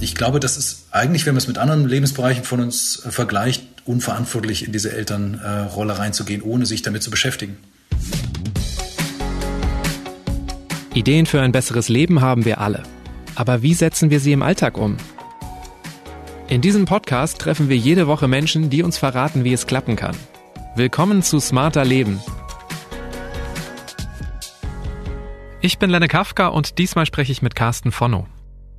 Ich glaube, das ist eigentlich, wenn man es mit anderen Lebensbereichen von uns äh, vergleicht, unverantwortlich in diese Elternrolle reinzugehen, ohne sich damit zu beschäftigen. Ideen für ein besseres Leben haben wir alle. Aber wie setzen wir sie im Alltag um? In diesem Podcast treffen wir jede Woche Menschen, die uns verraten, wie es klappen kann. Willkommen zu Smarter Leben. Ich bin Lenne Kafka und diesmal spreche ich mit Carsten Fonno.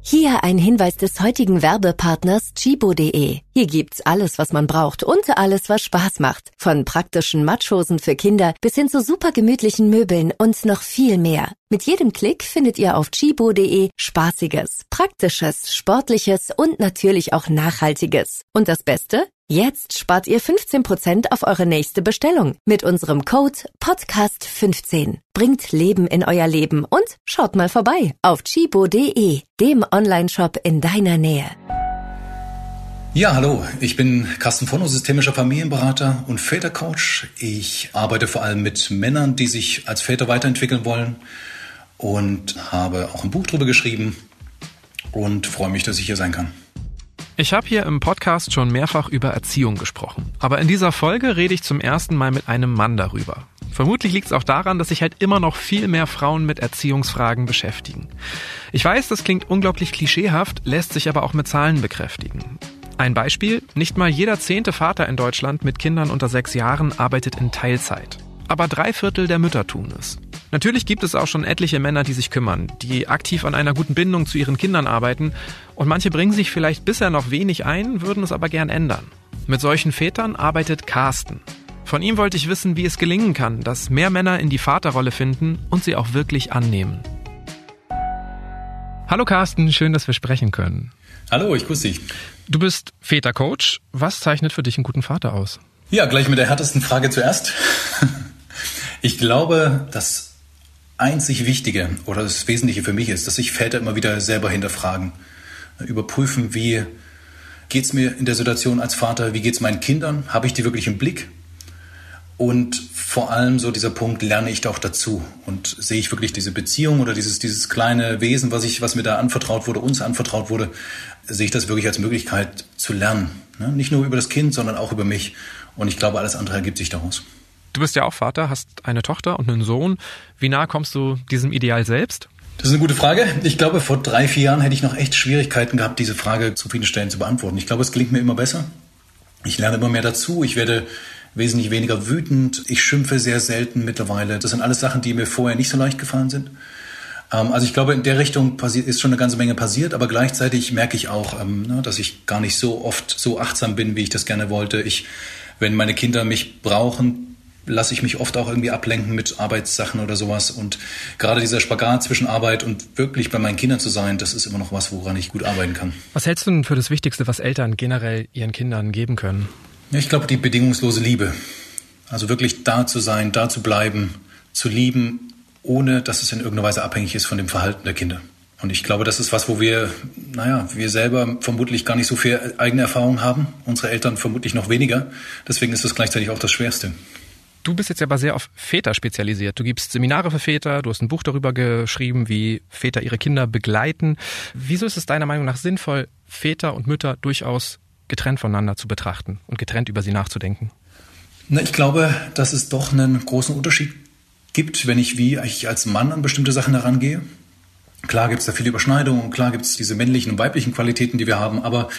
Hier ein Hinweis des heutigen Werbepartners Chibo.de. Hier gibt's alles, was man braucht und alles, was Spaß macht. Von praktischen Matschhosen für Kinder bis hin zu super gemütlichen Möbeln und noch viel mehr. Mit jedem Klick findet ihr auf Chibo.de Spaßiges, Praktisches, Sportliches und natürlich auch Nachhaltiges. Und das Beste? Jetzt spart ihr 15% auf eure nächste Bestellung mit unserem Code Podcast15. Bringt Leben in euer Leben und schaut mal vorbei auf chibo.de, dem Onlineshop in deiner Nähe. Ja, hallo, ich bin Carsten Vonno, systemischer Familienberater und Vätercoach. Ich arbeite vor allem mit Männern, die sich als Väter weiterentwickeln wollen und habe auch ein Buch darüber geschrieben und freue mich, dass ich hier sein kann. Ich habe hier im Podcast schon mehrfach über Erziehung gesprochen. Aber in dieser Folge rede ich zum ersten Mal mit einem Mann darüber. Vermutlich liegt es auch daran, dass sich halt immer noch viel mehr Frauen mit Erziehungsfragen beschäftigen. Ich weiß, das klingt unglaublich klischeehaft, lässt sich aber auch mit Zahlen bekräftigen. Ein Beispiel, nicht mal jeder zehnte Vater in Deutschland mit Kindern unter sechs Jahren arbeitet in Teilzeit. Aber drei Viertel der Mütter tun es. Natürlich gibt es auch schon etliche Männer, die sich kümmern, die aktiv an einer guten Bindung zu ihren Kindern arbeiten und manche bringen sich vielleicht bisher noch wenig ein, würden es aber gern ändern. Mit solchen Vätern arbeitet Carsten. Von ihm wollte ich wissen, wie es gelingen kann, dass mehr Männer in die Vaterrolle finden und sie auch wirklich annehmen. Hallo Carsten, schön, dass wir sprechen können. Hallo, ich grüße dich. Du bist Vätercoach. Was zeichnet für dich einen guten Vater aus? Ja, gleich mit der härtesten Frage zuerst. Ich glaube, dass einzig Wichtige oder das Wesentliche für mich ist, dass sich Väter immer wieder selber hinterfragen, überprüfen, wie geht es mir in der Situation als Vater, wie geht es meinen Kindern, habe ich die wirklich im Blick? Und vor allem so dieser Punkt, lerne ich auch dazu und sehe ich wirklich diese Beziehung oder dieses, dieses kleine Wesen, was, ich, was mir da anvertraut wurde, uns anvertraut wurde, sehe ich das wirklich als Möglichkeit zu lernen. Ne? Nicht nur über das Kind, sondern auch über mich. Und ich glaube, alles andere ergibt sich daraus. Du bist ja auch Vater, hast eine Tochter und einen Sohn. Wie nah kommst du diesem Ideal selbst? Das ist eine gute Frage. Ich glaube, vor drei, vier Jahren hätte ich noch echt Schwierigkeiten gehabt, diese Frage zu vielen Stellen zu beantworten. Ich glaube, es gelingt mir immer besser. Ich lerne immer mehr dazu. Ich werde wesentlich weniger wütend. Ich schimpfe sehr selten mittlerweile. Das sind alles Sachen, die mir vorher nicht so leicht gefallen sind. Ähm, also ich glaube, in der Richtung ist schon eine ganze Menge passiert, aber gleichzeitig merke ich auch, ähm, ne, dass ich gar nicht so oft so achtsam bin, wie ich das gerne wollte. Ich, wenn meine Kinder mich brauchen, lasse ich mich oft auch irgendwie ablenken mit Arbeitssachen oder sowas. Und gerade dieser Spagat zwischen Arbeit und wirklich bei meinen Kindern zu sein, das ist immer noch was, woran ich gut arbeiten kann. Was hältst du denn für das Wichtigste, was Eltern generell ihren Kindern geben können? Ja, ich glaube, die bedingungslose Liebe. Also wirklich da zu sein, da zu bleiben, zu lieben, ohne dass es in irgendeiner Weise abhängig ist von dem Verhalten der Kinder. Und ich glaube, das ist was, wo wir, naja, wir selber vermutlich gar nicht so viel eigene Erfahrung haben, unsere Eltern vermutlich noch weniger. Deswegen ist das gleichzeitig auch das Schwerste. Du bist jetzt aber sehr auf Väter spezialisiert. Du gibst Seminare für Väter, du hast ein Buch darüber geschrieben, wie Väter ihre Kinder begleiten. Wieso ist es deiner Meinung nach sinnvoll, Väter und Mütter durchaus getrennt voneinander zu betrachten und getrennt über sie nachzudenken? Na, ich glaube, dass es doch einen großen Unterschied gibt, wenn ich wie ich als Mann an bestimmte Sachen herangehe. Klar gibt es da viele Überschneidungen, klar gibt es diese männlichen und weiblichen Qualitäten, die wir haben, aber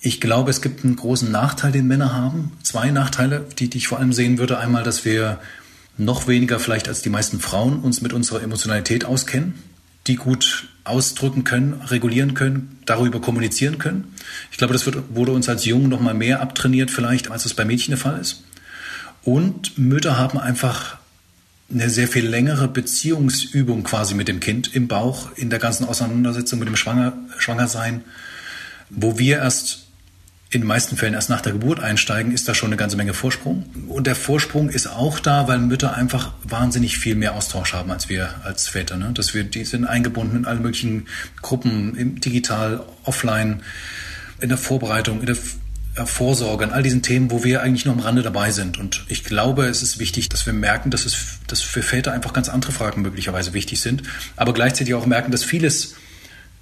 ich glaube, es gibt einen großen Nachteil, den Männer haben. Zwei Nachteile, die, die ich vor allem sehen würde. Einmal, dass wir noch weniger vielleicht als die meisten Frauen uns mit unserer Emotionalität auskennen, die gut ausdrücken können, regulieren können, darüber kommunizieren können. Ich glaube, das wird, wurde uns als Jungen noch mal mehr abtrainiert vielleicht, als es bei Mädchen der Fall ist. Und Mütter haben einfach eine sehr viel längere Beziehungsübung quasi mit dem Kind im Bauch, in der ganzen Auseinandersetzung mit dem Schwanger, Schwangersein, wo wir erst in den meisten Fällen erst nach der Geburt einsteigen, ist da schon eine ganze Menge Vorsprung. Und der Vorsprung ist auch da, weil Mütter einfach wahnsinnig viel mehr Austausch haben als wir als Väter. Ne? Dass wir, die sind eingebunden in alle möglichen Gruppen, im digital, offline, in der Vorbereitung, in der Vorsorge, an all diesen Themen, wo wir eigentlich nur am Rande dabei sind. Und ich glaube, es ist wichtig, dass wir merken, dass es, dass für Väter einfach ganz andere Fragen möglicherweise wichtig sind, aber gleichzeitig auch merken, dass vieles,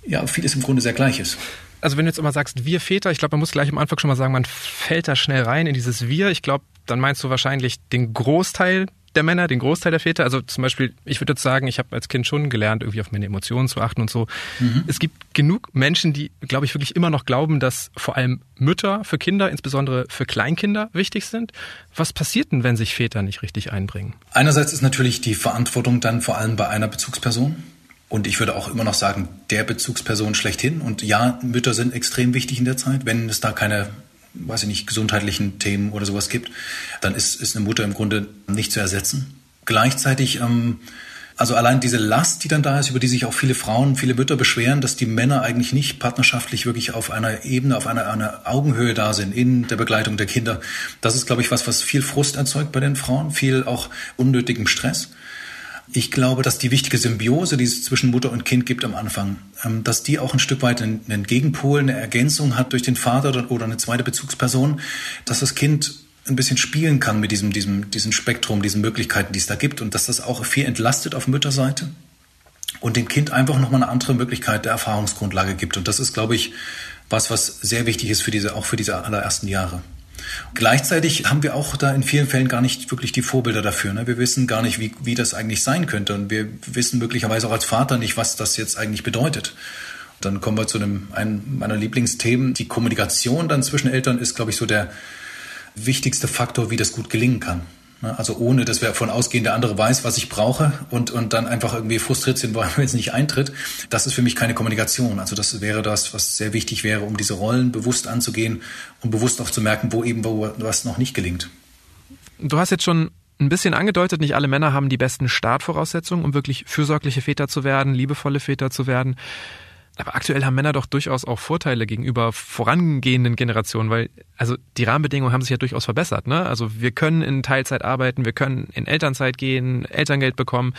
ja, vieles im Grunde sehr gleich ist. also wenn du jetzt immer sagst, wir Väter, ich glaube, man muss gleich am Anfang schon mal sagen, man fällt da schnell rein in dieses Wir. Ich glaube, dann meinst du wahrscheinlich den Großteil der Männer, den Großteil der Väter. Also zum Beispiel, ich würde jetzt sagen, ich habe als Kind schon gelernt, irgendwie auf meine Emotionen zu achten und so. Mhm. Es gibt genug Menschen, die, glaube ich, wirklich immer noch glauben, dass vor allem Mütter für Kinder, insbesondere für Kleinkinder, wichtig sind. Was passiert denn, wenn sich Väter nicht richtig einbringen? Einerseits ist natürlich die Verantwortung dann vor allem bei einer Bezugsperson. Und ich würde auch immer noch sagen, der Bezugsperson schlechthin. Und ja, Mütter sind extrem wichtig in der Zeit. Wenn es da keine weiß ich nicht, gesundheitlichen Themen oder sowas gibt, dann ist, ist eine Mutter im Grunde nicht zu ersetzen. Gleichzeitig, ähm, also allein diese Last, die dann da ist, über die sich auch viele Frauen, viele Mütter beschweren, dass die Männer eigentlich nicht partnerschaftlich wirklich auf einer Ebene, auf einer, einer Augenhöhe da sind in der Begleitung der Kinder. Das ist, glaube ich, was, was viel Frust erzeugt bei den Frauen, viel auch unnötigem Stress. Ich glaube, dass die wichtige Symbiose, die es zwischen Mutter und Kind gibt am Anfang, ähm, dass die auch ein Stück weit einen Gegenpol, eine Ergänzung hat durch den Vater oder eine zweite Bezugsperson, dass das Kind ein bisschen spielen kann mit diesem, diesem, diesem Spektrum, diesen Möglichkeiten, die es da gibt und dass das auch viel entlastet auf Mütterseite und dem Kind einfach nochmal eine andere Möglichkeit der Erfahrungsgrundlage gibt. Und das ist, glaube ich, was, was sehr wichtig ist für diese, auch für diese allerersten Jahre. Gleichzeitig haben wir auch da in vielen Fällen gar nicht wirklich die Vorbilder dafür. Ne? Wir wissen gar nicht, wie, wie das eigentlich sein könnte. Und wir wissen möglicherweise auch als Vater nicht, was das jetzt eigentlich bedeutet. Dann kommen wir zu einem, einem meiner Lieblingsthemen. Die Kommunikation dann zwischen Eltern ist, glaube ich, so der wichtigste Faktor, wie das gut gelingen kann. Ne? Also ohne, dass wir davon ausgehen, der andere weiß, was ich brauche und, und dann einfach irgendwie frustriert sind, weil es nicht eintritt. Das ist für mich keine Kommunikation. Also das wäre das, was sehr wichtig wäre, um diese Rollen bewusst anzugehen und bewusst auch zu merken, wo eben wo was noch nicht gelingt. Du hast jetzt schon ein bisschen angedeutet, nicht alle Männer haben die besten Startvoraussetzungen, um wirklich fürsorgliche Väter zu werden, liebevolle Väter zu werden. Aber aktuell haben Männer doch durchaus auch Vorteile gegenüber vorangehenden Generationen, weil also die Rahmenbedingungen haben sich ja durchaus verbessert. Ne? Also wir können in Teilzeit arbeiten, wir können in Elternzeit gehen, Elterngeld bekommen.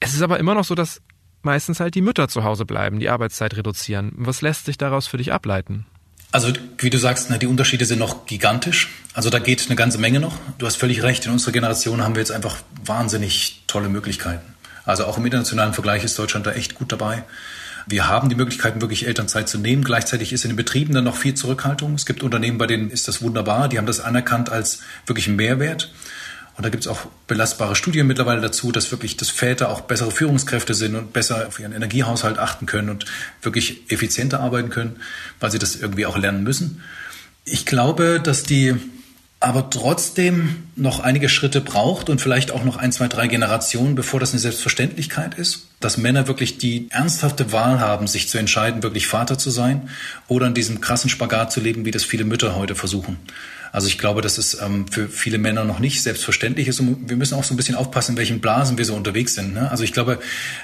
Es ist aber immer noch so, dass meistens halt die Mütter zu Hause bleiben, die Arbeitszeit reduzieren. Was lässt sich daraus für dich ableiten? Also wie du sagst, die Unterschiede sind noch gigantisch. Also da geht eine ganze Menge noch. Du hast völlig recht. In unserer Generation haben wir jetzt einfach wahnsinnig tolle Möglichkeiten. Also auch im internationalen Vergleich ist Deutschland da echt gut dabei. Wir haben die Möglichkeiten, wirklich Elternzeit zu nehmen. Gleichzeitig ist in den Betrieben dann noch viel Zurückhaltung. Es gibt Unternehmen, bei denen ist das wunderbar. Die haben das anerkannt als wirklich Mehrwert. Und da gibt es auch belastbare Studien mittlerweile dazu, dass wirklich das Väter auch bessere Führungskräfte sind und besser auf ihren Energiehaushalt achten können und wirklich effizienter arbeiten können, weil sie das irgendwie auch lernen müssen. Ich glaube, dass die aber trotzdem noch einige Schritte braucht und vielleicht auch noch ein, zwei, drei Generationen, bevor das eine Selbstverständlichkeit ist, dass Männer wirklich die ernsthafte Wahl haben, sich zu entscheiden, wirklich Vater zu sein oder in diesem krassen Spagat zu leben, wie das viele Mütter heute versuchen. Also ich glaube, dass es ähm, für viele Männer noch nicht selbstverständlich ist und wir müssen auch so ein bisschen aufpassen, in welchen Blasen wir so unterwegs sind. Ne? Also ich glaube,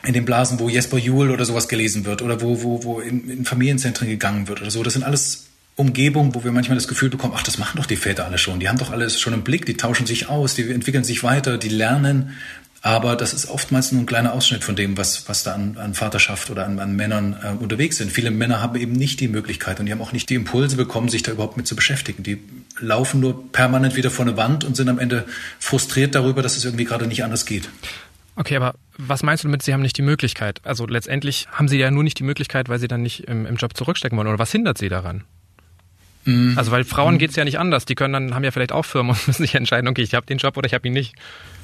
in den Blasen, wo Jesper Juhl oder sowas gelesen wird oder wo, wo, wo in, in Familienzentren gegangen wird oder so, das sind alles Umgebung, wo wir manchmal das Gefühl bekommen, ach, das machen doch die Väter alle schon. Die haben doch alles schon im Blick, die tauschen sich aus, die entwickeln sich weiter, die lernen. Aber das ist oftmals nur ein kleiner Ausschnitt von dem, was, was da an, an Vaterschaft oder an, an Männern äh, unterwegs sind. Viele Männer haben eben nicht die Möglichkeit und die haben auch nicht die Impulse bekommen, sich da überhaupt mit zu beschäftigen. Die laufen nur permanent wieder vor eine Wand und sind am Ende frustriert darüber, dass es irgendwie gerade nicht anders geht. Okay, aber was meinst du damit, sie haben nicht die Möglichkeit? Also letztendlich haben sie ja nur nicht die Möglichkeit, weil sie dann nicht im, im Job zurückstecken wollen. Oder was hindert sie daran? Mhm. Also weil Frauen mhm. geht's ja nicht anders. Die können dann, haben ja vielleicht auch Firmen und müssen sich entscheiden, okay, ich habe den Job oder ich habe ihn nicht.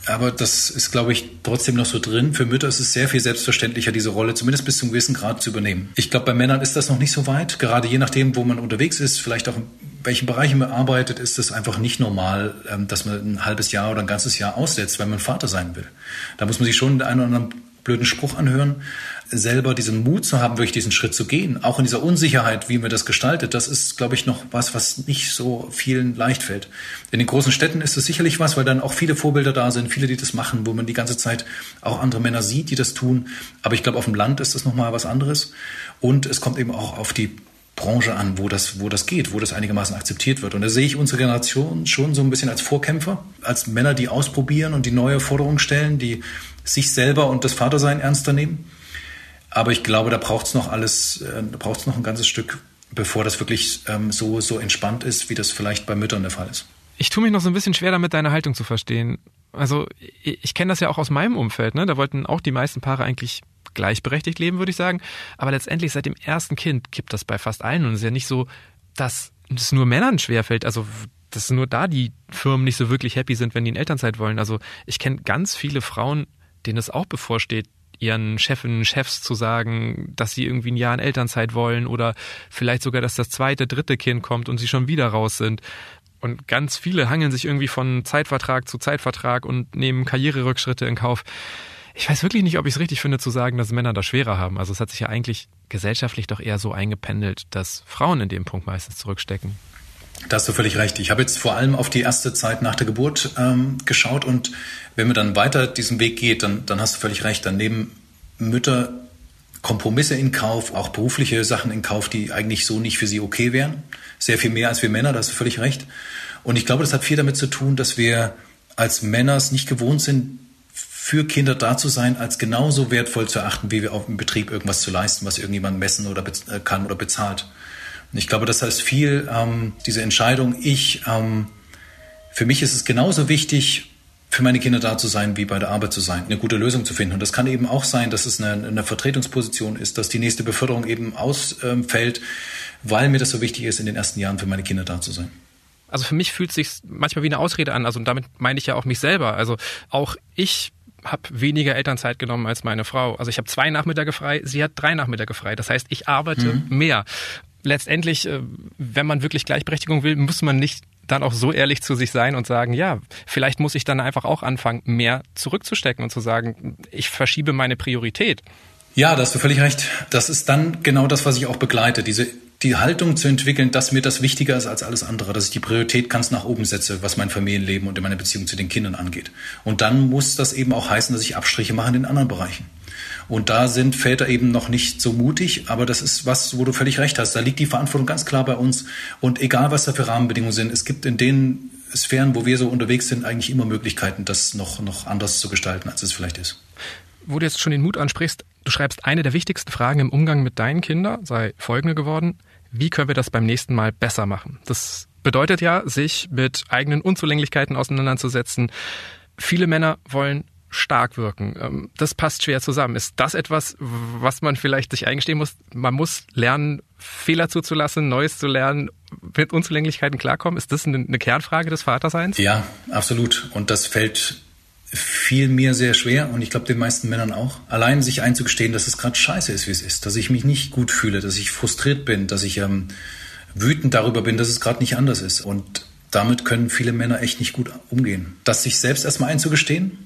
Aber das ist, glaube ich, trotzdem noch so drin. Für Mütter ist es sehr viel selbstverständlicher, diese Rolle zumindest bis zum gewissen Grad zu übernehmen. Ich glaube, bei Männern ist das noch nicht so weit. Gerade je nachdem, wo man unterwegs ist, vielleicht auch in welchen Bereichen man arbeitet, ist es einfach nicht normal, ähm, dass man ein halbes Jahr oder ein ganzes Jahr aussetzt, wenn man Vater sein will. Da muss man sich schon den einen oder anderen blöden Spruch anhören selber diesen Mut zu haben, wirklich diesen Schritt zu gehen, auch in dieser Unsicherheit, wie man das gestaltet, das ist, glaube ich, noch was, was nicht so vielen leicht fällt. In den großen Städten ist es sicherlich was, weil dann auch viele Vorbilder da sind, viele, die das machen, wo man die ganze Zeit auch andere Männer sieht, die das tun. Aber ich glaube, auf dem Land ist das nochmal was anderes. Und es kommt eben auch auf die Branche an, wo das, wo das geht, wo das einigermaßen akzeptiert wird. Und da sehe ich unsere Generation schon so ein bisschen als Vorkämpfer, als Männer, die ausprobieren und die neue Forderungen stellen, die sich selber und das Vatersein ernster nehmen. Aber ich glaube, da braucht es noch alles, äh, da braucht es noch ein ganzes Stück, bevor das wirklich ähm, so, so entspannt ist, wie das vielleicht bei Müttern der Fall ist. Ich tue mich noch so ein bisschen schwer damit, deine Haltung zu verstehen. Also ich, ich kenne das ja auch aus meinem Umfeld, ne? Da wollten auch die meisten Paare eigentlich gleichberechtigt leben, würde ich sagen. Aber letztendlich seit dem ersten Kind kippt das bei fast allen und es ist ja nicht so, dass es nur Männern schwerfällt. Also dass nur da die Firmen nicht so wirklich happy sind, wenn die in Elternzeit wollen. Also ich kenne ganz viele Frauen, denen es auch bevorsteht, ihren Chefinnen, Chefs zu sagen, dass sie irgendwie ein Jahr in Elternzeit wollen oder vielleicht sogar, dass das zweite, dritte Kind kommt und sie schon wieder raus sind. Und ganz viele hangeln sich irgendwie von Zeitvertrag zu Zeitvertrag und nehmen Karriererückschritte in Kauf. Ich weiß wirklich nicht, ob ich es richtig finde zu sagen, dass Männer das schwerer haben. Also es hat sich ja eigentlich gesellschaftlich doch eher so eingependelt, dass Frauen in dem Punkt meistens zurückstecken. Da hast du völlig recht. Ich habe jetzt vor allem auf die erste Zeit nach der Geburt ähm, geschaut und wenn man dann weiter diesen Weg geht, dann, dann hast du völlig recht. Dann nehmen Mütter Kompromisse in Kauf, auch berufliche Sachen in Kauf, die eigentlich so nicht für sie okay wären. Sehr viel mehr als wir Männer, da hast du völlig recht. Und ich glaube, das hat viel damit zu tun, dass wir als Männer es nicht gewohnt sind, für Kinder da zu sein, als genauso wertvoll zu erachten, wie wir auf dem Betrieb irgendwas zu leisten, was irgendjemand messen oder äh, kann oder bezahlt. Und ich glaube, das heißt viel, ähm, diese Entscheidung, ich, ähm, für mich ist es genauso wichtig, für meine Kinder da zu sein, wie bei der Arbeit zu sein, eine gute Lösung zu finden. Und das kann eben auch sein, dass es eine, eine Vertretungsposition ist, dass die nächste Beförderung eben ausfällt, weil mir das so wichtig ist, in den ersten Jahren für meine Kinder da zu sein. Also für mich fühlt es sich manchmal wie eine Ausrede an. Also damit meine ich ja auch mich selber. Also auch ich habe weniger Elternzeit genommen als meine Frau. Also ich habe zwei Nachmittage frei, sie hat drei Nachmittage frei. Das heißt, ich arbeite mhm. mehr. Letztendlich, äh, wenn man wirklich Gleichberechtigung will, muss man nicht dann auch so ehrlich zu sich sein und sagen, ja, vielleicht muss ich dann einfach auch anfangen, mehr zurückzustecken und zu sagen, ich verschiebe meine Priorität. Ja, da hast du völlig recht. Das ist dann genau das, was ich auch begleite. Diese die Haltung zu entwickeln, dass mir das wichtiger ist als alles andere, dass ich die Priorität ganz nach oben setze, was mein Familienleben und meine Beziehung zu den Kindern angeht. Und dann muss das eben auch heißen, dass ich Abstriche mache in den anderen Bereichen. Und da sind Väter eben noch nicht so mutig, aber das ist was, wo du völlig recht hast. Da liegt die Verantwortung ganz klar bei uns. Und egal, was da für Rahmenbedingungen sind, es gibt in den Sphären, wo wir so unterwegs sind, eigentlich immer Möglichkeiten, das noch, noch anders zu gestalten, als es vielleicht ist. Wo du jetzt schon den Mut ansprichst, du schreibst, eine der wichtigsten Fragen im Umgang mit deinen Kindern sei folgende geworden wie können wir das beim nächsten Mal besser machen? Das bedeutet ja, sich mit eigenen Unzulänglichkeiten auseinanderzusetzen. Viele Männer wollen stark wirken. Ähm, das passt schwer zusammen. Ist das etwas, was man vielleicht sich eingestehen muss? Man muss lernen, Fehler zuzulassen, Neues zu lernen, mit Unzulänglichkeiten klarkommen. Ist das eine Kernfrage des Vaterseins? Ja, absolut. Und das fällt fiel mir sehr schwer und ich glaube den meisten Männern auch, allein sich einzugestehen, dass es gerade scheiße ist, wie es ist, dass ich mich nicht gut fühle, dass ich frustriert bin, dass ich ähm, wütend darüber bin, dass es gerade nicht anders ist. Und damit können viele Männer echt nicht gut umgehen. Das sich selbst erstmal einzugestehen,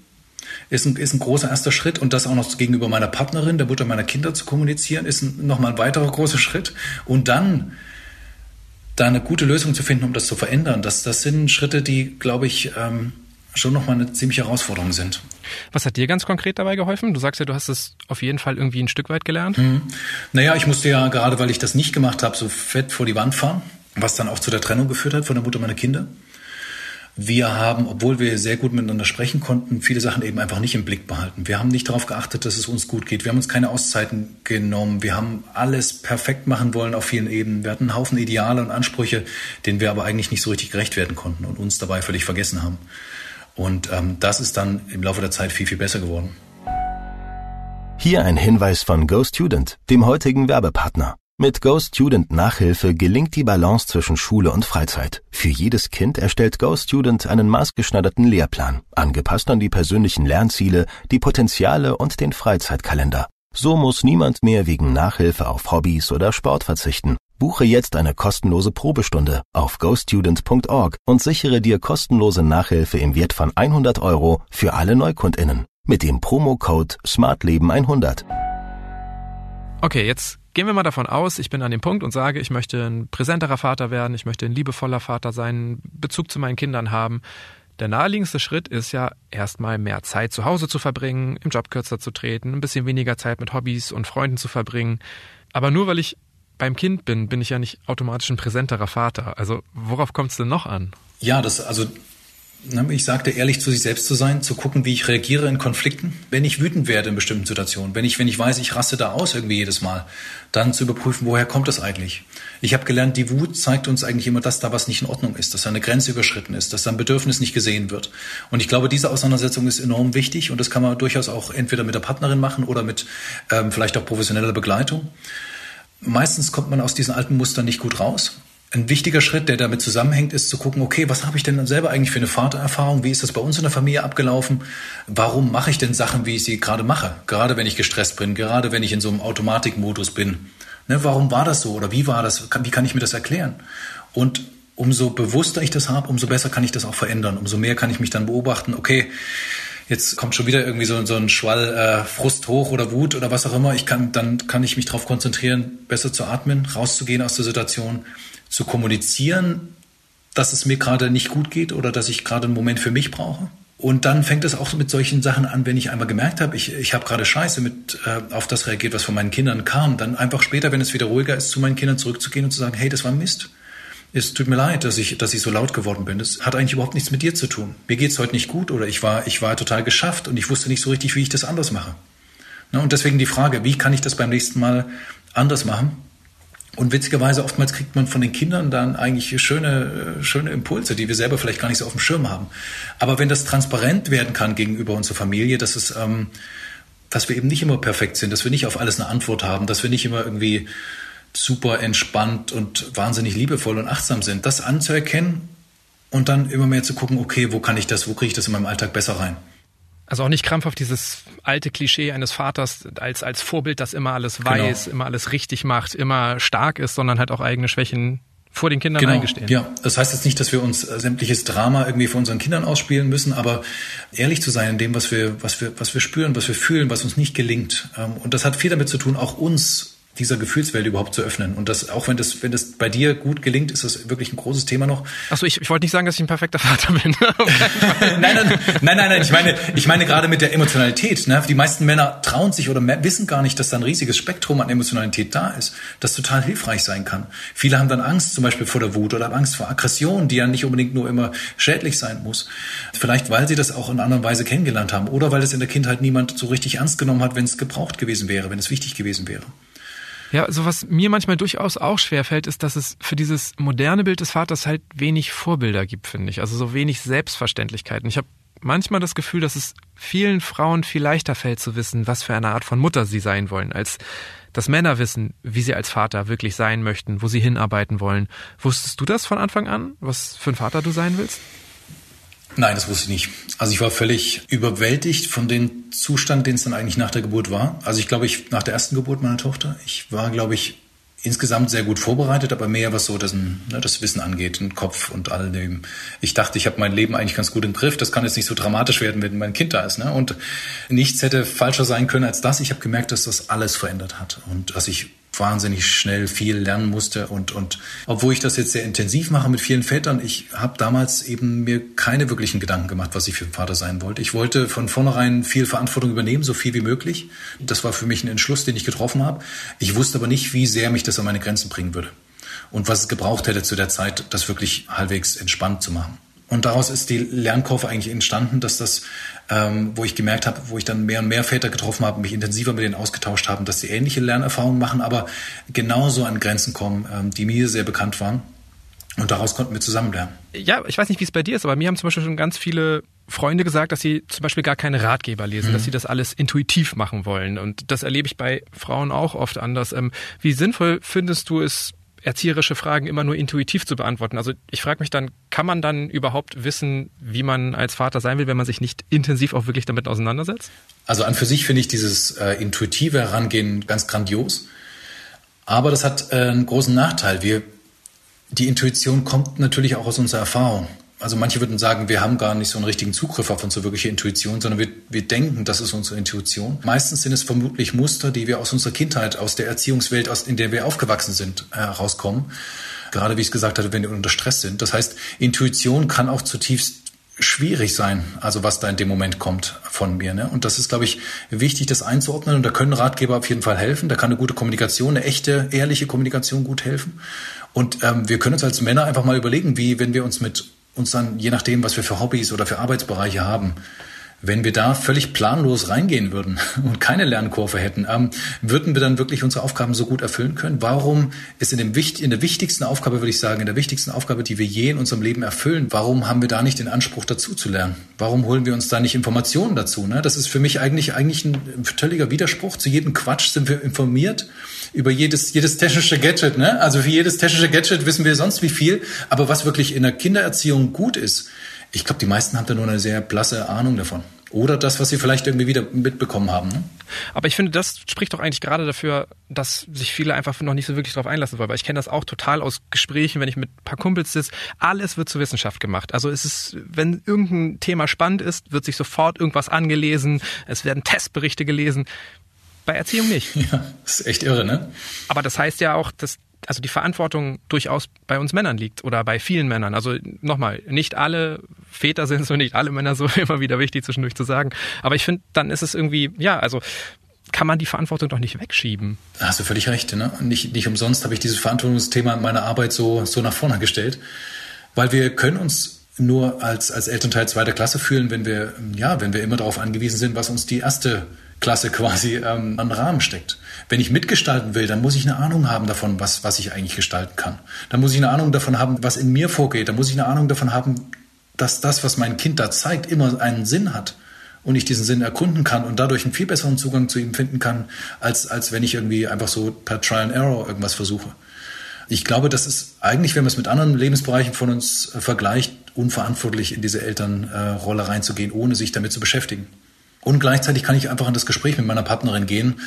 ist ein, ist ein großer erster Schritt und das auch noch gegenüber meiner Partnerin, der Mutter meiner Kinder zu kommunizieren, ist ein, nochmal ein weiterer großer Schritt. Und dann da eine gute Lösung zu finden, um das zu verändern, das, das sind Schritte, die, glaube ich, ähm, schon nochmal eine ziemliche Herausforderung sind. Was hat dir ganz konkret dabei geholfen? Du sagst ja, du hast es auf jeden Fall irgendwie ein Stück weit gelernt. Mhm. Naja, ich musste ja gerade, weil ich das nicht gemacht habe, so fett vor die Wand fahren, was dann auch zu der Trennung geführt hat von der Mutter meiner Kinder. Wir haben, obwohl wir sehr gut miteinander sprechen konnten, viele Sachen eben einfach nicht im Blick behalten. Wir haben nicht darauf geachtet, dass es uns gut geht. Wir haben uns keine Auszeiten genommen. Wir haben alles perfekt machen wollen auf vielen Ebenen. Wir hatten einen Haufen Ideale und Ansprüche, denen wir aber eigentlich nicht so richtig gerecht werden konnten und uns dabei völlig vergessen haben. Und ähm, das ist dann im Laufe der Zeit viel, viel besser geworden. Hier ein Hinweis von GoStudent, dem heutigen Werbepartner. Mit GoStudent Nachhilfe gelingt die Balance zwischen Schule und Freizeit. Für jedes Kind erstellt GoStudent einen maßgeschneiderten Lehrplan, angepasst an die persönlichen Lernziele, die Potenziale und den Freizeitkalender. So muss niemand mehr wegen Nachhilfe auf Hobbys oder Sport verzichten. Buche jetzt eine kostenlose Probestunde auf gostudent.org und sichere dir kostenlose Nachhilfe im Wert von 100 Euro für alle NeukundInnen mit dem Promocode SmartLeben100. Okay, jetzt gehen wir mal davon aus, ich bin an dem Punkt und sage, ich möchte ein präsenterer Vater werden, ich möchte ein liebevoller Vater sein, Bezug zu meinen Kindern haben. Der naheliegendste Schritt ist ja erstmal mehr Zeit zu Hause zu verbringen, im Job kürzer zu treten, ein bisschen weniger Zeit mit Hobbys und Freunden zu verbringen. Aber nur weil ich beim Kind bin, bin ich ja nicht automatisch ein präsenterer Vater. Also worauf kommt es denn noch an? Ja, das also ich sagte, ehrlich zu sich selbst zu sein, zu gucken, wie ich reagiere in Konflikten. Wenn ich wütend werde in bestimmten Situationen, wenn ich, wenn ich weiß, ich raste da aus irgendwie jedes Mal, dann zu überprüfen, woher kommt das eigentlich? Ich habe gelernt, die Wut zeigt uns eigentlich immer, dass da was nicht in Ordnung ist, dass da eine Grenze überschritten ist, dass da ein Bedürfnis nicht gesehen wird. Und ich glaube, diese Auseinandersetzung ist enorm wichtig und das kann man durchaus auch entweder mit der Partnerin machen oder mit ähm, vielleicht auch professioneller Begleitung. Meistens kommt man aus diesen alten Mustern nicht gut raus ein wichtiger Schritt, der damit zusammenhängt, ist zu gucken, okay, was habe ich denn selber eigentlich für eine Vatererfahrung? Wie ist das bei uns in der Familie abgelaufen? Warum mache ich denn Sachen, wie ich sie gerade mache? Gerade wenn ich gestresst bin, gerade wenn ich in so einem Automatikmodus bin. Ne, warum war das so oder wie war das? Wie kann ich mir das erklären? Und umso bewusster ich das habe, umso besser kann ich das auch verändern. Umso mehr kann ich mich dann beobachten, okay, jetzt kommt schon wieder irgendwie so, so ein Schwall äh, Frust hoch oder Wut oder was auch immer. Ich kann, dann kann ich mich darauf konzentrieren, besser zu atmen, rauszugehen aus der Situation zu kommunizieren, dass es mir gerade nicht gut geht oder dass ich gerade einen Moment für mich brauche. Und dann fängt es auch mit solchen Sachen an, wenn ich einmal gemerkt habe, ich, ich habe gerade Scheiße mit äh, auf das reagiert, was von meinen Kindern kam, dann einfach später, wenn es wieder ruhiger ist, zu meinen Kindern zurückzugehen und zu sagen, hey, das war Mist. Es tut mir leid, dass ich, dass ich so laut geworden bin. Das hat eigentlich überhaupt nichts mit dir zu tun. Mir geht's heute nicht gut oder ich war, ich war total geschafft und ich wusste nicht so richtig, wie ich das anders mache. Na, und deswegen die Frage, wie kann ich das beim nächsten Mal anders machen? Und witzigerweise oftmals kriegt man von den Kindern dann eigentlich schöne, schöne Impulse, die wir selber vielleicht gar nicht so auf dem Schirm haben. Aber wenn das transparent werden kann gegenüber unserer Familie, dass es, ähm, dass wir eben nicht immer perfekt sind, dass wir nicht auf alles eine Antwort haben, dass wir nicht immer irgendwie super entspannt und wahnsinnig liebevoll und achtsam sind, das anzuerkennen und dann immer mehr zu gucken, okay, wo kann ich das, wo kriege ich das in meinem Alltag besser rein? Also auch nicht krampfhaft dieses alte Klischee eines Vaters als, als Vorbild, das immer alles weiß, genau. immer alles richtig macht, immer stark ist, sondern halt auch eigene Schwächen vor den Kindern genau. eingestehen. Ja, das heißt jetzt nicht, dass wir uns sämtliches Drama irgendwie vor unseren Kindern ausspielen müssen, aber ehrlich zu sein in dem, was wir, was wir, was wir spüren, was wir fühlen, was uns nicht gelingt. Ähm, und das hat viel damit zu tun, auch uns dieser Gefühlswelt überhaupt zu öffnen. Und das, auch wenn das, wenn das bei dir gut gelingt, ist das wirklich ein großes Thema noch. Achso, ich, ich wollte nicht sagen, dass ich ein perfekter Vater bin. nein, nein, nein, nein, nein, ich meine, ich meine gerade mit der Emotionalität. Ne? Die meisten Männer trauen sich oder wissen gar nicht, dass da ein riesiges Spektrum an Emotionalität da ist, das total hilfreich sein kann. Viele haben dann Angst zum Beispiel vor der Wut oder Angst vor Aggression, die ja nicht unbedingt nur immer schädlich sein muss. Vielleicht, weil sie das auch in einer anderen Weise kennengelernt haben oder weil es in der Kindheit niemand so richtig ernst genommen hat, wenn es gebraucht gewesen wäre, wenn es wichtig gewesen wäre. Ja, also was mir manchmal durchaus auch schwerfällt, ist, dass es für dieses moderne Bild des Vaters halt wenig Vorbilder gibt, finde ich. Also so wenig Selbstverständlichkeiten. Ich habe manchmal das Gefühl, dass es vielen Frauen viel leichter fällt zu wissen, was für eine Art von Mutter sie sein wollen, als dass Männer wissen, wie sie als Vater wirklich sein möchten, wo sie hinarbeiten wollen. Wusstest du das von Anfang an, was für ein Vater du sein willst? Nein, das wusste ich nicht. Also ich war völlig überwältigt von dem Zustand, den es dann eigentlich nach der Geburt war. Also ich glaube, ich nach der ersten Geburt meiner Tochter, ich war, glaube ich, insgesamt sehr gut vorbereitet, aber mehr was so das, ne, das Wissen angeht, den Kopf und all dem. Ich dachte, ich habe mein Leben eigentlich ganz gut im Griff. Das kann jetzt nicht so dramatisch werden, wenn mein Kind da ist. Ne? Und nichts hätte falscher sein können als das. Ich habe gemerkt, dass das alles verändert hat und dass ich wahnsinnig schnell viel lernen musste und und obwohl ich das jetzt sehr intensiv mache mit vielen Vätern, ich habe damals eben mir keine wirklichen Gedanken gemacht, was ich für ein Vater sein wollte. Ich wollte von vornherein viel Verantwortung übernehmen, so viel wie möglich. Das war für mich ein Entschluss, den ich getroffen habe. Ich wusste aber nicht, wie sehr mich das an meine Grenzen bringen würde und was es gebraucht hätte zu der Zeit, das wirklich halbwegs entspannt zu machen. Und daraus ist die Lernkurve eigentlich entstanden, dass das, ähm, wo ich gemerkt habe, wo ich dann mehr und mehr Väter getroffen habe, mich intensiver mit denen ausgetauscht haben, dass sie ähnliche Lernerfahrungen machen, aber genauso an Grenzen kommen, ähm, die mir sehr bekannt waren. Und daraus konnten wir zusammen lernen. Ja, ich weiß nicht, wie es bei dir ist, aber mir haben zum Beispiel schon ganz viele Freunde gesagt, dass sie zum Beispiel gar keine Ratgeber lesen, mhm. dass sie das alles intuitiv machen wollen. Und das erlebe ich bei Frauen auch oft anders. Ähm, wie sinnvoll findest du es, erzieherische Fragen immer nur intuitiv zu beantworten. Also ich frage mich dann, kann man dann überhaupt wissen, wie man als Vater sein will, wenn man sich nicht intensiv auch wirklich damit auseinandersetzt? Also an für sich finde ich dieses äh, intuitive Herangehen ganz grandios. Aber das hat äh, einen großen Nachteil. Wir, die Intuition kommt natürlich auch aus unserer Erfahrung also manche würden sagen, wir haben gar nicht so einen richtigen Zugriff auf unsere wirkliche Intuition, sondern wir, wir denken, das ist unsere Intuition. Meistens sind es vermutlich Muster, die wir aus unserer Kindheit, aus der Erziehungswelt, aus, in der wir aufgewachsen sind, herauskommen. Gerade wie ich es gesagt hatte, wenn wir unter Stress sind. Das heißt, Intuition kann auch zutiefst schwierig sein, also was da in dem Moment kommt von mir. Ne? Und das ist, glaube ich, wichtig, das einzuordnen. Und da können Ratgeber auf jeden Fall helfen. Da kann eine gute Kommunikation, eine echte, ehrliche Kommunikation gut helfen. Und ähm, wir können uns als Männer einfach mal überlegen, wie, wenn wir uns mit uns dann, je nachdem, was wir für Hobbys oder für Arbeitsbereiche haben, wenn wir da völlig planlos reingehen würden und keine Lernkurve hätten, ähm, würden wir dann wirklich unsere Aufgaben so gut erfüllen können? Warum ist in, dem, in der wichtigsten Aufgabe, würde ich sagen, in der wichtigsten Aufgabe, die wir je in unserem Leben erfüllen, warum haben wir da nicht den Anspruch dazu zu lernen? Warum holen wir uns da nicht Informationen dazu? Ne? Das ist für mich eigentlich, eigentlich ein völliger Widerspruch. Zu jedem Quatsch sind wir informiert über jedes, jedes technische Gadget. Ne? Also für jedes technische Gadget wissen wir sonst wie viel. Aber was wirklich in der Kindererziehung gut ist, ich glaube, die meisten haben da nur eine sehr blasse Ahnung davon. Oder das, was sie vielleicht irgendwie wieder mitbekommen haben. Ne? Aber ich finde, das spricht doch eigentlich gerade dafür, dass sich viele einfach noch nicht so wirklich darauf einlassen wollen. Weil ich kenne das auch total aus Gesprächen, wenn ich mit ein paar Kumpels sitze. Alles wird zur Wissenschaft gemacht. Also es ist, wenn irgendein Thema spannend ist, wird sich sofort irgendwas angelesen. Es werden Testberichte gelesen. Bei Erziehung nicht. Ja, das ist echt irre, ne? Aber das heißt ja auch, dass also die Verantwortung durchaus bei uns Männern liegt oder bei vielen Männern. Also nochmal, nicht alle Väter sind so, nicht alle Männer so, immer wieder wichtig zwischendurch zu sagen. Aber ich finde, dann ist es irgendwie, ja, also kann man die Verantwortung doch nicht wegschieben. Da hast du völlig recht. Ne? Nicht, nicht umsonst habe ich dieses Verantwortungsthema in meiner Arbeit so, so nach vorne gestellt, weil wir können uns nur als, als Elternteil zweiter Klasse fühlen, wenn wir, ja, wenn wir immer darauf angewiesen sind, was uns die erste Klasse quasi ähm, an Rahmen steckt. Wenn ich mitgestalten will, dann muss ich eine Ahnung haben davon, was, was ich eigentlich gestalten kann. Dann muss ich eine Ahnung davon haben, was in mir vorgeht. Dann muss ich eine Ahnung davon haben, dass das, was mein Kind da zeigt, immer einen Sinn hat und ich diesen Sinn erkunden kann und dadurch einen viel besseren Zugang zu ihm finden kann, als, als wenn ich irgendwie einfach so per Trial and Error irgendwas versuche. Ich glaube, das ist eigentlich, wenn man es mit anderen Lebensbereichen von uns äh, vergleicht, unverantwortlich in diese Elternrolle reinzugehen, ohne sich damit zu beschäftigen. Und gleichzeitig kann ich einfach in das Gespräch mit meiner Partnerin gehen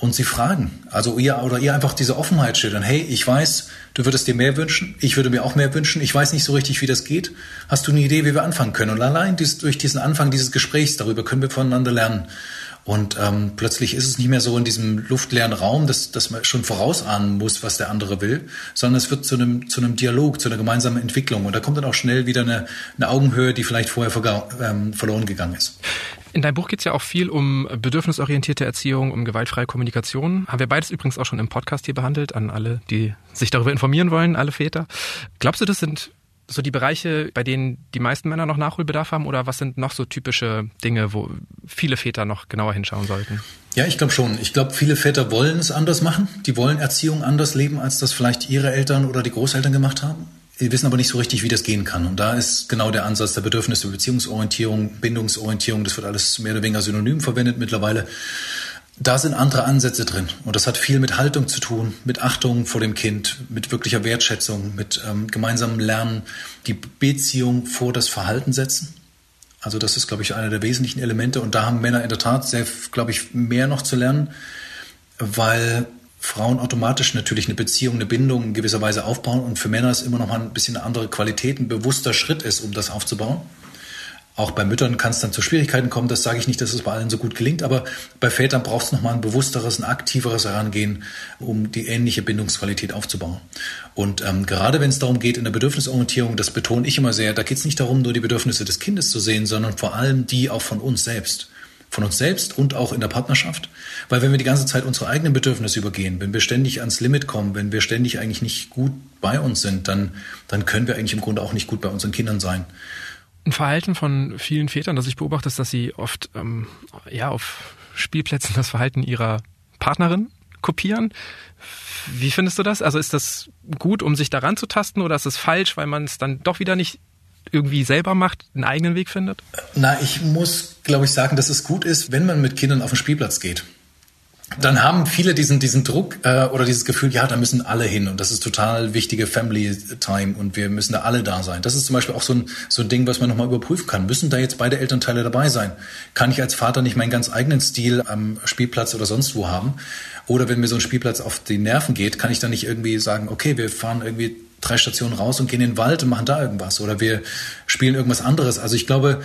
und sie fragen. Also ihr oder ihr einfach diese Offenheit schildern. Hey, ich weiß, du würdest dir mehr wünschen. Ich würde mir auch mehr wünschen. Ich weiß nicht so richtig, wie das geht. Hast du eine Idee, wie wir anfangen können? Und allein dies, durch diesen Anfang dieses Gesprächs darüber können wir voneinander lernen. Und ähm, plötzlich ist es nicht mehr so in diesem luftleeren Raum, dass, dass man schon vorausahnen muss, was der andere will, sondern es wird zu einem, zu einem Dialog, zu einer gemeinsamen Entwicklung. Und da kommt dann auch schnell wieder eine, eine Augenhöhe, die vielleicht vorher ähm, verloren gegangen ist. In deinem Buch geht es ja auch viel um bedürfnisorientierte Erziehung, um gewaltfreie Kommunikation. Haben wir beides übrigens auch schon im Podcast hier behandelt, an alle, die sich darüber informieren wollen, alle Väter. Glaubst du, das sind so die Bereiche, bei denen die meisten Männer noch Nachholbedarf haben? Oder was sind noch so typische Dinge, wo viele Väter noch genauer hinschauen sollten? Ja, ich glaube schon. Ich glaube, viele Väter wollen es anders machen. Die wollen Erziehung anders leben, als das vielleicht ihre Eltern oder die Großeltern gemacht haben. Wir wissen aber nicht so richtig, wie das gehen kann. Und da ist genau der Ansatz der Bedürfnisse, Beziehungsorientierung, Bindungsorientierung, das wird alles mehr oder weniger synonym verwendet mittlerweile. Da sind andere Ansätze drin. Und das hat viel mit Haltung zu tun, mit Achtung vor dem Kind, mit wirklicher Wertschätzung, mit ähm, gemeinsamem Lernen, die Beziehung vor das Verhalten setzen. Also das ist, glaube ich, einer der wesentlichen Elemente. Und da haben Männer in der Tat sehr, glaube ich, mehr noch zu lernen, weil Frauen automatisch natürlich eine Beziehung, eine Bindung in gewisser Weise aufbauen und für Männer ist immer noch mal ein bisschen eine andere Qualität, ein bewusster Schritt ist, um das aufzubauen. Auch bei Müttern kann es dann zu Schwierigkeiten kommen. Das sage ich nicht, dass es bei allen so gut gelingt, aber bei Vätern braucht es nochmal ein bewussteres, ein aktiveres Herangehen, um die ähnliche Bindungsqualität aufzubauen. Und ähm, gerade wenn es darum geht, in der Bedürfnisorientierung, das betone ich immer sehr, da geht es nicht darum, nur die Bedürfnisse des Kindes zu sehen, sondern vor allem die auch von uns selbst von uns selbst und auch in der Partnerschaft. Weil wenn wir die ganze Zeit unsere eigenen Bedürfnisse übergehen, wenn wir ständig ans Limit kommen, wenn wir ständig eigentlich nicht gut bei uns sind, dann, dann können wir eigentlich im Grunde auch nicht gut bei unseren Kindern sein. Ein Verhalten von vielen Vätern, das ich beobachte, ist, dass sie oft ähm, ja auf Spielplätzen das Verhalten ihrer Partnerin kopieren. Wie findest du das? Also ist das gut, um sich daran zu tasten, oder ist es falsch, weil man es dann doch wieder nicht irgendwie selber macht, einen eigenen Weg findet? Na, ich muss, glaube ich, sagen, dass es gut ist, wenn man mit Kindern auf den Spielplatz geht dann haben viele diesen, diesen Druck äh, oder dieses Gefühl, ja, da müssen alle hin und das ist total wichtige Family Time und wir müssen da alle da sein. Das ist zum Beispiel auch so ein, so ein Ding, was man nochmal überprüfen kann. Müssen da jetzt beide Elternteile dabei sein? Kann ich als Vater nicht meinen ganz eigenen Stil am Spielplatz oder sonst wo haben? Oder wenn mir so ein Spielplatz auf die Nerven geht, kann ich dann nicht irgendwie sagen, okay, wir fahren irgendwie drei Stationen raus und gehen in den Wald und machen da irgendwas oder wir spielen irgendwas anderes. Also ich glaube,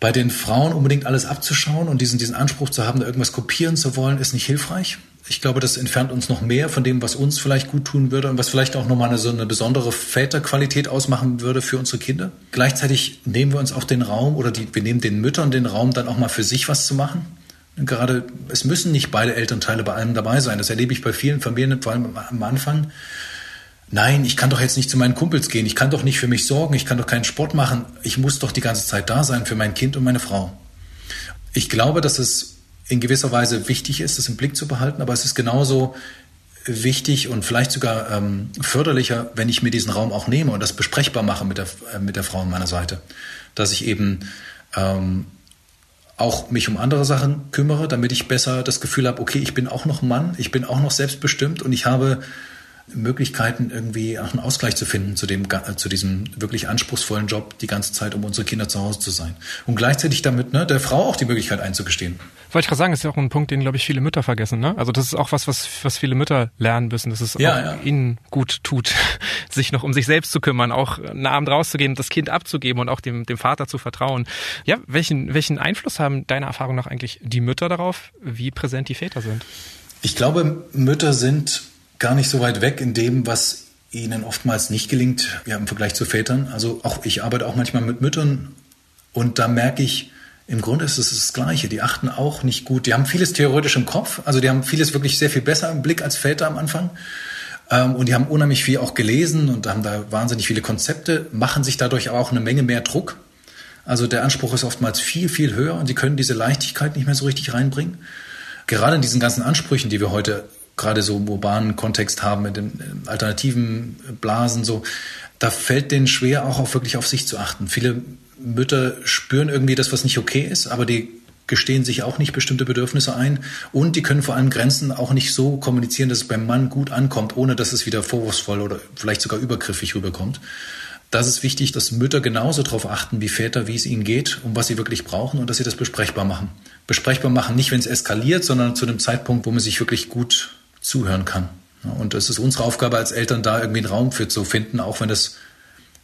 bei den Frauen unbedingt alles abzuschauen und diesen, diesen Anspruch zu haben, da irgendwas kopieren zu wollen, ist nicht hilfreich. Ich glaube, das entfernt uns noch mehr von dem, was uns vielleicht gut tun würde und was vielleicht auch nochmal eine, so eine besondere Väterqualität ausmachen würde für unsere Kinder. Gleichzeitig nehmen wir uns auch den Raum oder die, wir nehmen den Müttern den Raum, dann auch mal für sich was zu machen. Gerade, es müssen nicht beide Elternteile bei allem dabei sein. Das erlebe ich bei vielen Familien, vor allem am Anfang nein, ich kann doch jetzt nicht zu meinen Kumpels gehen, ich kann doch nicht für mich sorgen, ich kann doch keinen Sport machen, ich muss doch die ganze Zeit da sein für mein Kind und meine Frau. Ich glaube, dass es in gewisser Weise wichtig ist, das im Blick zu behalten, aber es ist genauso wichtig und vielleicht sogar ähm, förderlicher, wenn ich mir diesen Raum auch nehme und das besprechbar mache mit der, äh, mit der Frau an meiner Seite. Dass ich eben ähm, auch mich um andere Sachen kümmere, damit ich besser das Gefühl habe, okay, ich bin auch noch Mann, ich bin auch noch selbstbestimmt und ich habe Möglichkeiten, irgendwie auch einen Ausgleich zu finden zu, dem, zu diesem wirklich anspruchsvollen Job, die ganze Zeit, um unsere Kinder zu Hause zu sein. Und gleichzeitig damit ne, der Frau auch die Möglichkeit einzugestehen. Wollte ich gerade sagen, ist ja auch ein Punkt, den, glaube ich, viele Mütter vergessen. Ne? Also das ist auch was, was, was viele Mütter lernen müssen, dass es ja, ja. ihnen gut tut, sich noch um sich selbst zu kümmern, auch einen Abend rauszugehen, das Kind abzugeben und auch dem, dem Vater zu vertrauen. Ja, welchen, welchen Einfluss haben deiner Erfahrung nach eigentlich die Mütter darauf, wie präsent die Väter sind? Ich glaube, Mütter sind gar nicht so weit weg in dem, was ihnen oftmals nicht gelingt, ja, im Vergleich zu Vätern. Also auch ich arbeite auch manchmal mit Müttern und da merke ich, im Grunde ist es das Gleiche. Die achten auch nicht gut. Die haben vieles theoretisch im Kopf, also die haben vieles wirklich sehr viel besser im Blick als Väter am Anfang. Ähm, und die haben unheimlich viel auch gelesen und haben da wahnsinnig viele Konzepte, machen sich dadurch auch eine Menge mehr Druck. Also der Anspruch ist oftmals viel, viel höher und sie können diese Leichtigkeit nicht mehr so richtig reinbringen. Gerade in diesen ganzen Ansprüchen, die wir heute gerade so im urbanen Kontext haben, mit den alternativen Blasen, so, da fällt denen schwer, auch, auch wirklich auf sich zu achten. Viele Mütter spüren irgendwie das, was nicht okay ist, aber die gestehen sich auch nicht bestimmte Bedürfnisse ein und die können vor allem Grenzen auch nicht so kommunizieren, dass es beim Mann gut ankommt, ohne dass es wieder vorwurfsvoll oder vielleicht sogar übergriffig rüberkommt. Das ist wichtig, dass Mütter genauso darauf achten wie Väter, wie es ihnen geht und was sie wirklich brauchen und dass sie das besprechbar machen. Besprechbar machen, nicht wenn es eskaliert, sondern zu einem Zeitpunkt, wo man sich wirklich gut zuhören kann. Und es ist unsere Aufgabe als Eltern, da irgendwie einen Raum für zu finden, auch wenn das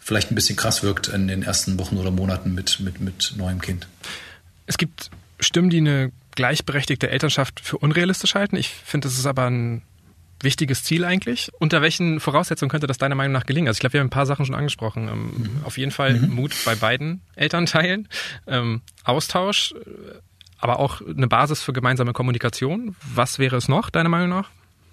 vielleicht ein bisschen krass wirkt in den ersten Wochen oder Monaten mit, mit, mit neuem Kind. Es gibt Stimmen, die eine gleichberechtigte Elternschaft für unrealistisch halten. Ich finde, das ist aber ein wichtiges Ziel eigentlich. Unter welchen Voraussetzungen könnte das deiner Meinung nach gelingen? Also ich glaube, wir haben ein paar Sachen schon angesprochen. Ähm, mhm. Auf jeden Fall mhm. Mut bei beiden Elternteilen, ähm, Austausch, aber auch eine Basis für gemeinsame Kommunikation. Was wäre es noch, deiner Meinung nach?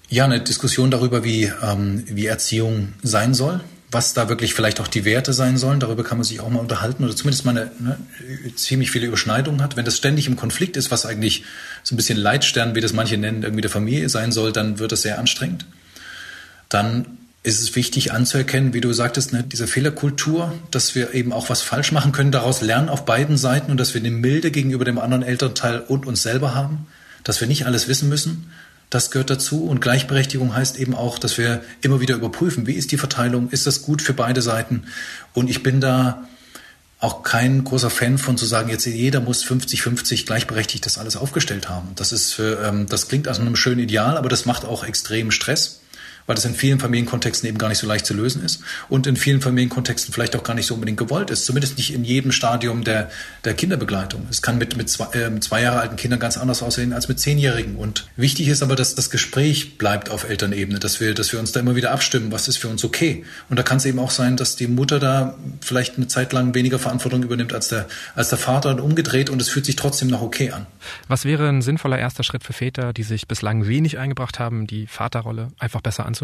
Ja, eine Diskussion darüber, wie, ähm, wie Erziehung sein soll, was da wirklich vielleicht auch die Werte sein sollen. Darüber kann man sich auch mal unterhalten oder zumindest mal eine, ne, ziemlich viele Überschneidungen hat. Wenn das ständig im Konflikt ist, was eigentlich so ein bisschen Leitstern, wie das manche nennen, irgendwie der Familie sein soll, dann wird das sehr anstrengend. Dann ist es wichtig anzuerkennen, wie du sagtest, ne, diese Fehlerkultur, dass wir eben auch was falsch machen können, daraus lernen auf beiden Seiten und dass wir eine Milde gegenüber dem anderen Elternteil und uns selber haben, dass wir nicht alles wissen müssen. Das gehört dazu. Und Gleichberechtigung heißt eben auch, dass wir immer wieder überprüfen, wie ist die Verteilung, ist das gut für beide Seiten. Und ich bin da auch kein großer Fan von zu sagen, jetzt jeder muss 50-50 gleichberechtigt das alles aufgestellt haben. Das ist, für, ähm, das klingt aus einem schönen Ideal, aber das macht auch extrem Stress weil das in vielen Familienkontexten eben gar nicht so leicht zu lösen ist und in vielen Familienkontexten vielleicht auch gar nicht so unbedingt gewollt ist, zumindest nicht in jedem Stadium der, der Kinderbegleitung. Es kann mit, mit zwei, äh, zwei Jahre alten Kindern ganz anders aussehen als mit zehnjährigen. Und wichtig ist aber, dass das Gespräch bleibt auf Elternebene, dass wir, dass wir uns da immer wieder abstimmen, was ist für uns okay. Und da kann es eben auch sein, dass die Mutter da vielleicht eine Zeit lang weniger Verantwortung übernimmt als der, als der Vater und umgedreht und es fühlt sich trotzdem noch okay an. Was wäre ein sinnvoller erster Schritt für Väter, die sich bislang wenig eingebracht haben, die Vaterrolle einfach besser anzunehmen?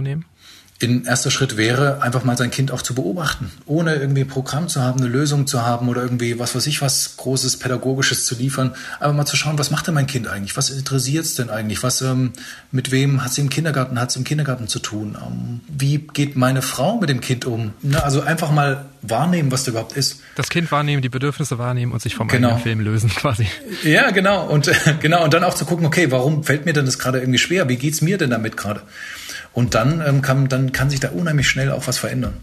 In erster Schritt wäre, einfach mal sein Kind auch zu beobachten, ohne irgendwie ein Programm zu haben, eine Lösung zu haben oder irgendwie was weiß ich was Großes Pädagogisches zu liefern, aber mal zu schauen, was macht denn mein Kind eigentlich, was interessiert es denn eigentlich, was ähm, mit wem hat sie im Kindergarten, hat es im Kindergarten zu tun, ähm, wie geht meine Frau mit dem Kind um, ne? also einfach mal wahrnehmen, was da überhaupt ist. Das Kind wahrnehmen, die Bedürfnisse wahrnehmen und sich vom genau. eigenen Film lösen quasi. Ja, genau und genau und dann auch zu gucken, okay, warum fällt mir denn das gerade irgendwie schwer, wie geht's mir denn damit gerade? Und dann, ähm, kann, dann kann sich da unheimlich schnell auch was verändern.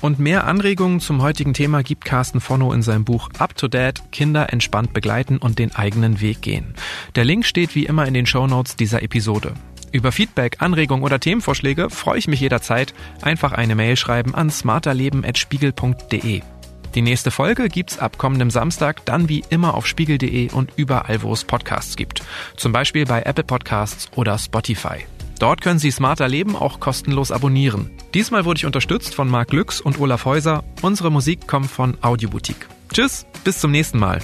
Und mehr Anregungen zum heutigen Thema gibt Carsten Fonno in seinem Buch Up to Date Kinder entspannt begleiten und den eigenen Weg gehen. Der Link steht wie immer in den Show Notes dieser Episode. Über Feedback, Anregungen oder Themenvorschläge freue ich mich jederzeit. Einfach eine Mail schreiben an smarterleben.spiegel.de. Die nächste Folge gibt's ab kommendem Samstag dann wie immer auf spiegel.de und überall, wo es Podcasts gibt. Zum Beispiel bei Apple Podcasts oder Spotify. Dort können Sie Smarter Leben auch kostenlos abonnieren. Diesmal wurde ich unterstützt von Marc Lüx und Olaf Häuser. Unsere Musik kommt von Audioboutique. Tschüss, bis zum nächsten Mal.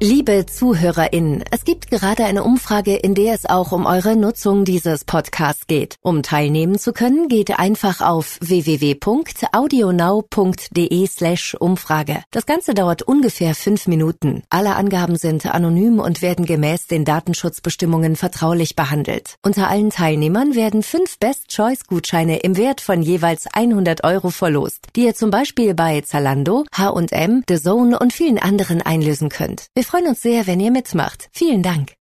Liebe ZuhörerInnen, es gibt gerade eine Umfrage, in der es auch um eure Nutzung dieses Podcasts geht. Um teilnehmen zu können, geht einfach auf www.audionow.de slash Umfrage. Das Ganze dauert ungefähr fünf Minuten. Alle Angaben sind anonym und werden gemäß den Datenschutzbestimmungen vertraulich behandelt. Unter allen Teilnehmern werden fünf Best-Choice-Gutscheine im Wert von jeweils 100 Euro verlost, die ihr zum Beispiel bei Zalando, H&M, The Zone und vielen anderen einlösen könnt. Wir freuen uns sehr, wenn ihr mitmacht. Vielen Dank.